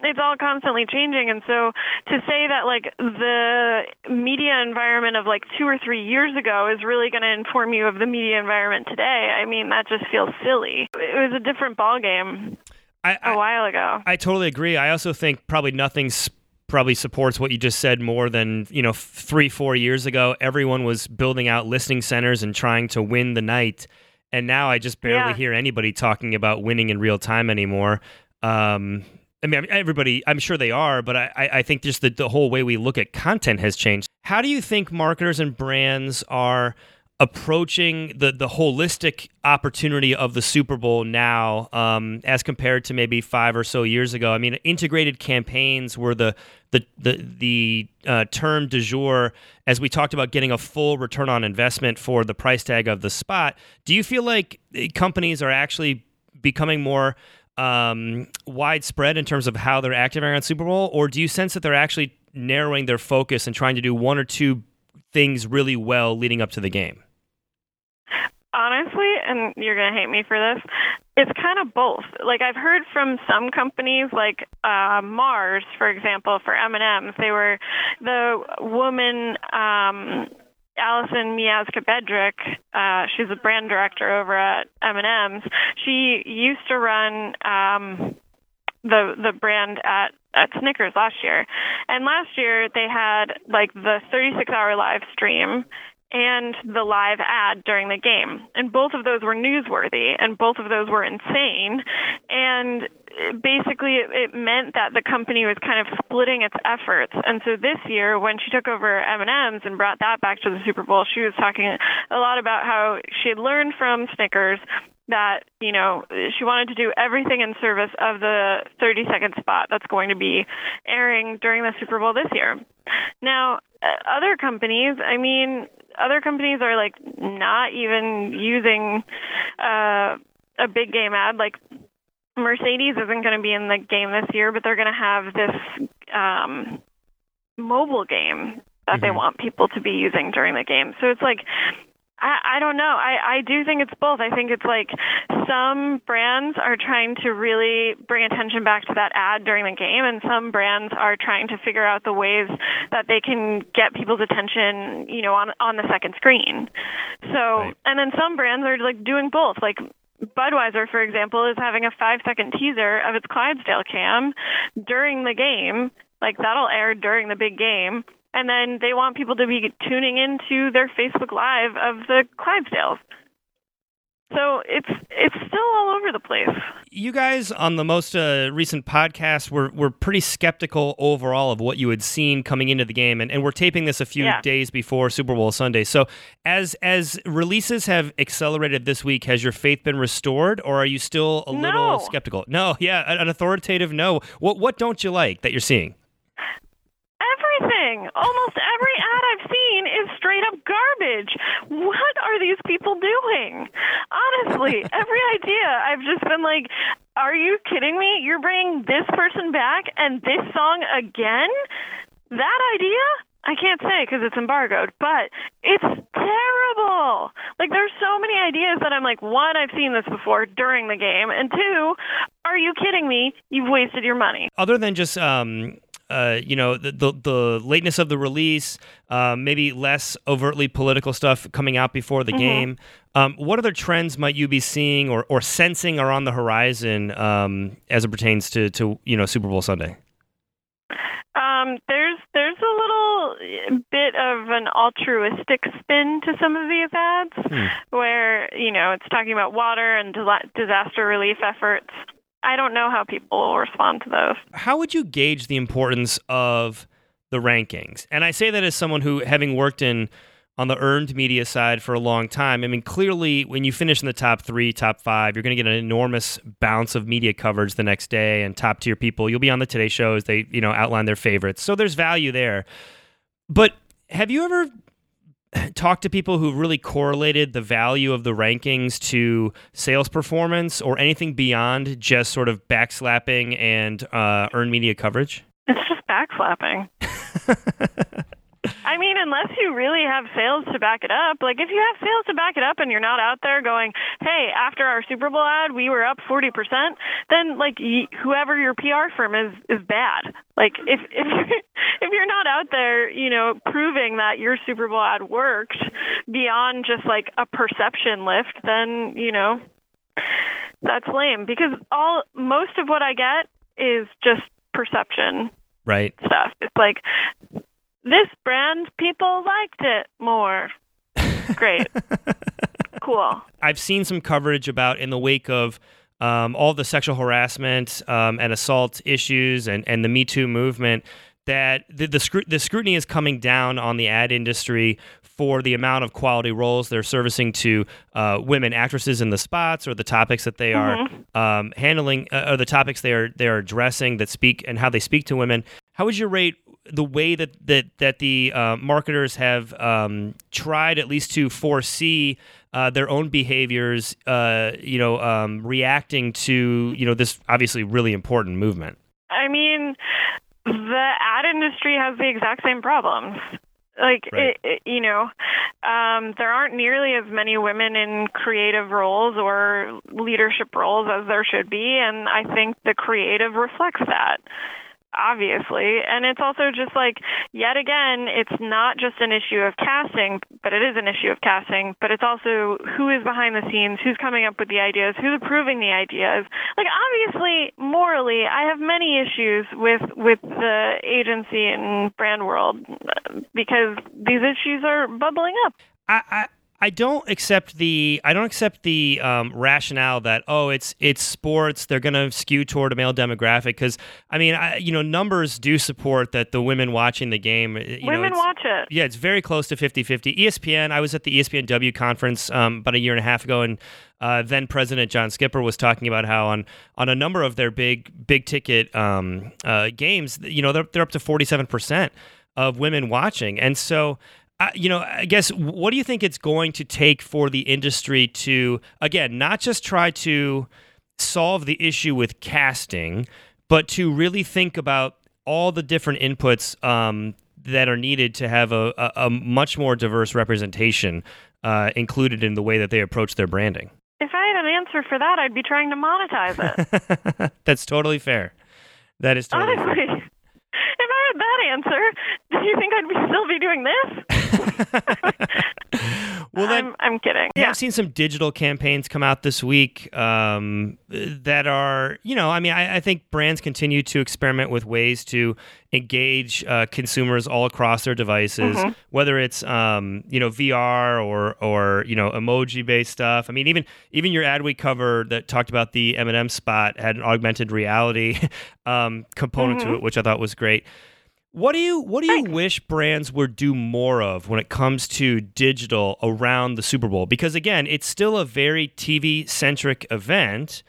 it's all constantly changing and so to say that like the media environment of like 2 or 3 years ago is really going to inform you of the media environment today, I mean that just feels silly. It was a different ball game. I, a while ago. I totally agree. I also think probably nothing's probably supports what you just said more than you know three four years ago everyone was building out listening centers and trying to win the night and now i just barely Yeah. hear anybody talking about winning in real time anymore um, I mean, everybody, I'm sure they are, but I, I I think just the, the whole way we look at content has changed. How do you think marketers and brands are approaching the, the holistic opportunity of the Super Bowl now um, as compared to maybe five or so years ago? I mean, integrated campaigns were the the the, the uh, term du jour as we talked about getting a full return on investment for the price tag of the spot. Do you feel like companies are actually becoming more um, widespread in terms of how they're activating on Super Bowl, or do you sense that they're actually narrowing their focus and trying to do one or two things really well leading up to the game? Honestly, and you're gonna hate me for this, it's kind of both. Like I've heard from some companies, like uh, Mars, for example, for M and M's, they were the woman. Um, Allison Miazga-Bedrick, uh, she's a brand director over at M&M's. She used to run um, the the brand at at Snickers last year, and last year they had like the 36 hour live stream and the live ad during the game. And both of those were newsworthy and both of those were insane. And basically it, meant that the company was kind of splitting its efforts. And so this year when she took over M&M's and brought that back to the Super Bowl, she was talking a lot about how she had learned from Snickers that you know she wanted to do everything in service of the 30 second spot that's going to be airing during the Super Bowl this year. Now, uh, other companies, I mean, other companies are like not even using uh, a big game ad. Like Mercedes isn't going to be in the game this year, but they're going to have this um, mobile game that they Mhm. want people to be using during the game. So it's like I, I don't know. I, I do think it's both. I think it's like some brands are trying to really bring attention back to that ad during the game, and some brands are trying to figure out the ways that they can get people's attention, you know, on on the second screen. So, Right. and then some brands are like doing both. Like Budweiser, for example, is having a five second teaser of its Clydesdale cam during the game. Like that'll air during the big game. And then they want people to be tuning into their Facebook Live of the Clydesdales. So it's it's still all over the place. You guys on the most uh, recent podcast were, were pretty skeptical overall of what you had seen coming into the game, and, and we're taping this a few Yeah. days before Super Bowl Sunday. So, as as releases have accelerated this week, has your faith been restored, or are you still a little skeptical? No, yeah, an an authoritative no. What what don't you like that you're seeing? Almost every ad I've seen is straight up garbage. What are these people doing? Honestly, every idea I've just been like, are you kidding me? You're bringing this person back and this song again? That idea? I can't say because it's embargoed, but it's terrible. Like, there's so many ideas that I'm like, one, I've seen this before during the game, and two, are you kidding me? You've wasted your money. other than just um, uh, you know the, the the lateness of the release, um, maybe less overtly political stuff coming out before the game. Um, what other trends might you be seeing or, or sensing are on the horizon um, as it pertains to, to you know Super Bowl Sunday? Um, there's there's a little bit of an altruistic spin to some of these ads, where you know it's talking about water and disaster relief efforts. I don't know how people will respond to those. How would you gauge the importance of the rankings? And I say that as someone who, having worked in on the earned media side for a long time, I mean, clearly when you finish in the top three, top five, you're going to get an enormous bounce of media coverage the next day, and top tier people. You'll be on the Today Show as they, you know, outline their favorites. So there's value there. But have you ever <clears throat> talked to people who really correlated the value of the rankings to sales performance or anything beyond just sort of backslapping and uh, earned media coverage? It's just backslapping. <laughs> I mean, unless you really have sales to back it up, like if you have sales to back it up and you're not out there going, "Hey, after our Super Bowl ad, we were up 40%," then like y- whoever your PR firm is is bad. Like if <laughs> if you're, if you're not out there, you know, proving that your Super Bowl ad worked beyond just like a perception lift, then, you know, that's lame because all most of what I get is just perception Right. stuff. It's like this brand people liked it more. <laughs> Great. Cool. I've seen some coverage about in the wake of um, all the sexual harassment um, and assault issues and, and the Me Too movement that the the, scru- the scrutiny is coming down on the ad industry for the amount of quality roles they're servicing to uh, women actresses in the spots or the topics that they are um, handling uh, or the topics they are they are addressing that speak and how they speak to women. How would you rate the way that that that the uh, marketers have um, tried at least to foresee uh, their own behaviors, uh, you know, um, reacting to you know this obviously really important movement. I mean, the ad industry has the exact same problems. Like, Right. it, it, you know, um, there aren't nearly as many women in creative roles or leadership roles as there should be, and I think the creative reflects that. Obviously, and it's also just like yet again, it's not just an issue of casting, but it is an issue of casting. But it's also who is behind the scenes, who's coming up with the ideas, who's approving the ideas. Like obviously, morally, I have many issues with with the agency and brand world because these issues are bubbling up. I, I I don't accept the I don't accept the um, rationale that oh it's it's sports they're going to skew toward a male demographic because I mean I, you know numbers do support that the women watching the game you know, Women it's- watch it. yeah, it's very close to 50 50. ESPN, I was at the ESPNW conference um, about a year and a half ago, and uh, then President John Skipper was talking about how on, on a number of their big big ticket um, uh, games, you know, they're, they're up to 47% of women watching. And so, you know, I guess what do you think it's going to take for the industry to, again, not just try to solve the issue with casting, but to really think about all the different inputs um, that are needed to have a, a, a much more diverse representation uh, included in the way that they approach their branding. If I had an answer for that, I'd be trying to monetize it. <laughs> That's totally fair. That is totally fair. Honestly, if That answer, <laughs> do you think I'd be, still be doing this? <laughs> <laughs> Well, then, I'm, I'm kidding. Yeah. I've seen some digital campaigns come out this week um, that are, you know, I mean, I, I think brands continue to experiment with ways to engage uh, consumers all across their devices, Mm-hmm. whether it's, um, you know, VR or or you know, emoji based stuff. I mean, even even your Adweek cover that talked about the M&M spot had an augmented reality um, component Mm-hmm. to it, which I thought was great. What do you what do you wish brands would do more of when it comes to digital around the Super Bowl? Because again, it's still a very TV centric event,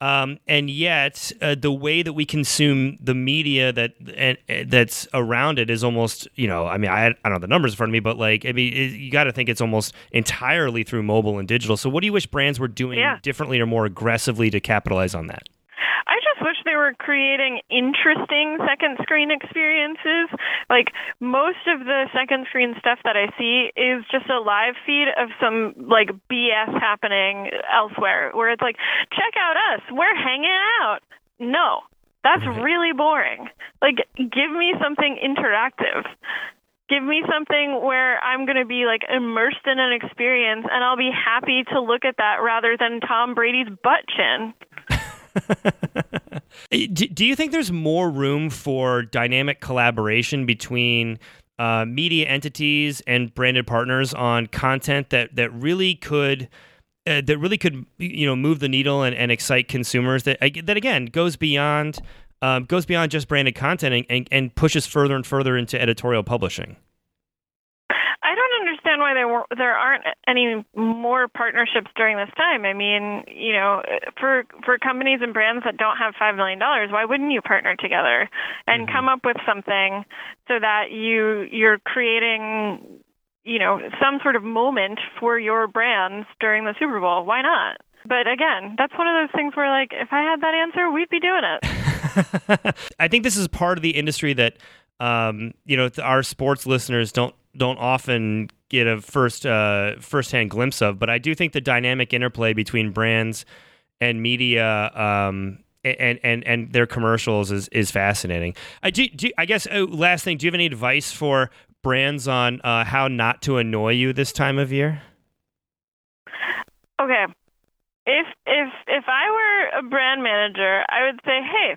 um, and yet uh, the way that we consume the media that and, uh, that's around it is almost you know I mean I, I don't know the numbers in front of me, but like I mean it, you got to think it's almost entirely through mobile and digital. So what do you wish brands were doing Yeah. differently or more aggressively to capitalize on that? I wish they were creating interesting second screen experiences. Like most of the second screen stuff that I see is just a live feed of some like BS happening elsewhere where it's like, check out us, we're hanging out. No. That's really boring. Like give me something interactive. Give me something where I'm going to be like immersed in an experience and I'll be happy to look at that rather than Tom Brady's butt chin. <laughs> Do, do you think there's more room for dynamic collaboration between uh, media entities and branded partners on content that that really could uh, that really could you know move the needle and, and excite consumers that that again goes beyond um, goes beyond just branded content and, and, and pushes further and further into editorial publishing. I don't understand why there were, there aren't any more partnerships during this time. I mean, you know, for for companies and brands that don't have five million dollars, why wouldn't you partner together and come up with something so that you you're creating, you know, some sort of moment for your brands during the Super Bowl? Why not? But again, that's one of those things where, like, if I had that answer, we'd be doing it. <laughs> I think this is part of the industry that um, you know our sports listeners don't don't often get a first uh, firsthand glimpse of. But I do think the dynamic interplay between brands and media um, and and and their commercials is is fascinating. I do, do I guess oh, last thing. Do you have any advice for brands on uh, how not to annoy you this time of year? Okay. if if if I were a brand manager, I would say, hey,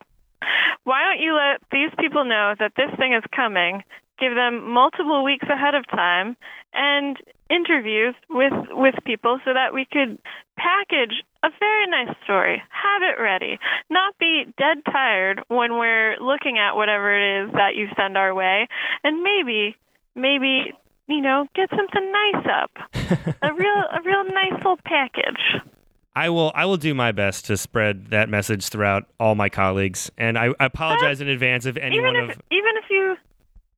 why don't you let these people know that this thing is coming? Give them multiple weeks ahead of time and interviews with with people so that we could package a very nice story. Have it ready. Not be dead tired when we're looking at whatever it is that you send our way, and maybe maybe you know get something nice up. <laughs> a real a real nice little package. I will I will do my best to spread that message throughout all my colleagues, and I, I apologize in advance if anyone even if of even if you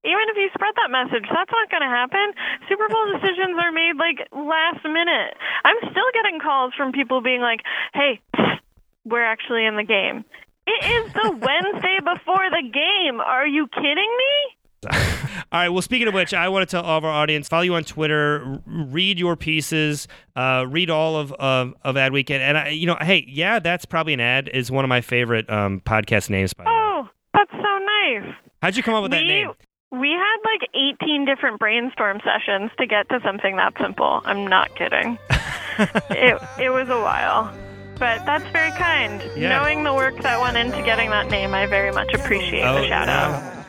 even if you spread that message, that's not going to happen. Super Bowl decisions are made like last minute. I'm still getting calls from people being like, "Hey, we're actually in the game." It is the <laughs> Wednesday before the game. Are you kidding me? All right. Well, speaking of which, I want to tell all of our audience follow you on Twitter, read your pieces, uh, read all of, of of Ad Weekend, and I, you know, hey, yeah, that's probably an ad. Is one of my favorite um, podcast names. By the way, Oh, that's so nice. how'd you come up with that name? We had like 18 different brainstorm sessions to get to something that simple. I'm not kidding. <laughs> it it was a while. But that's very kind. Yeah. Knowing the work that went into getting that name, I very much appreciate the shout out. Oh, yeah.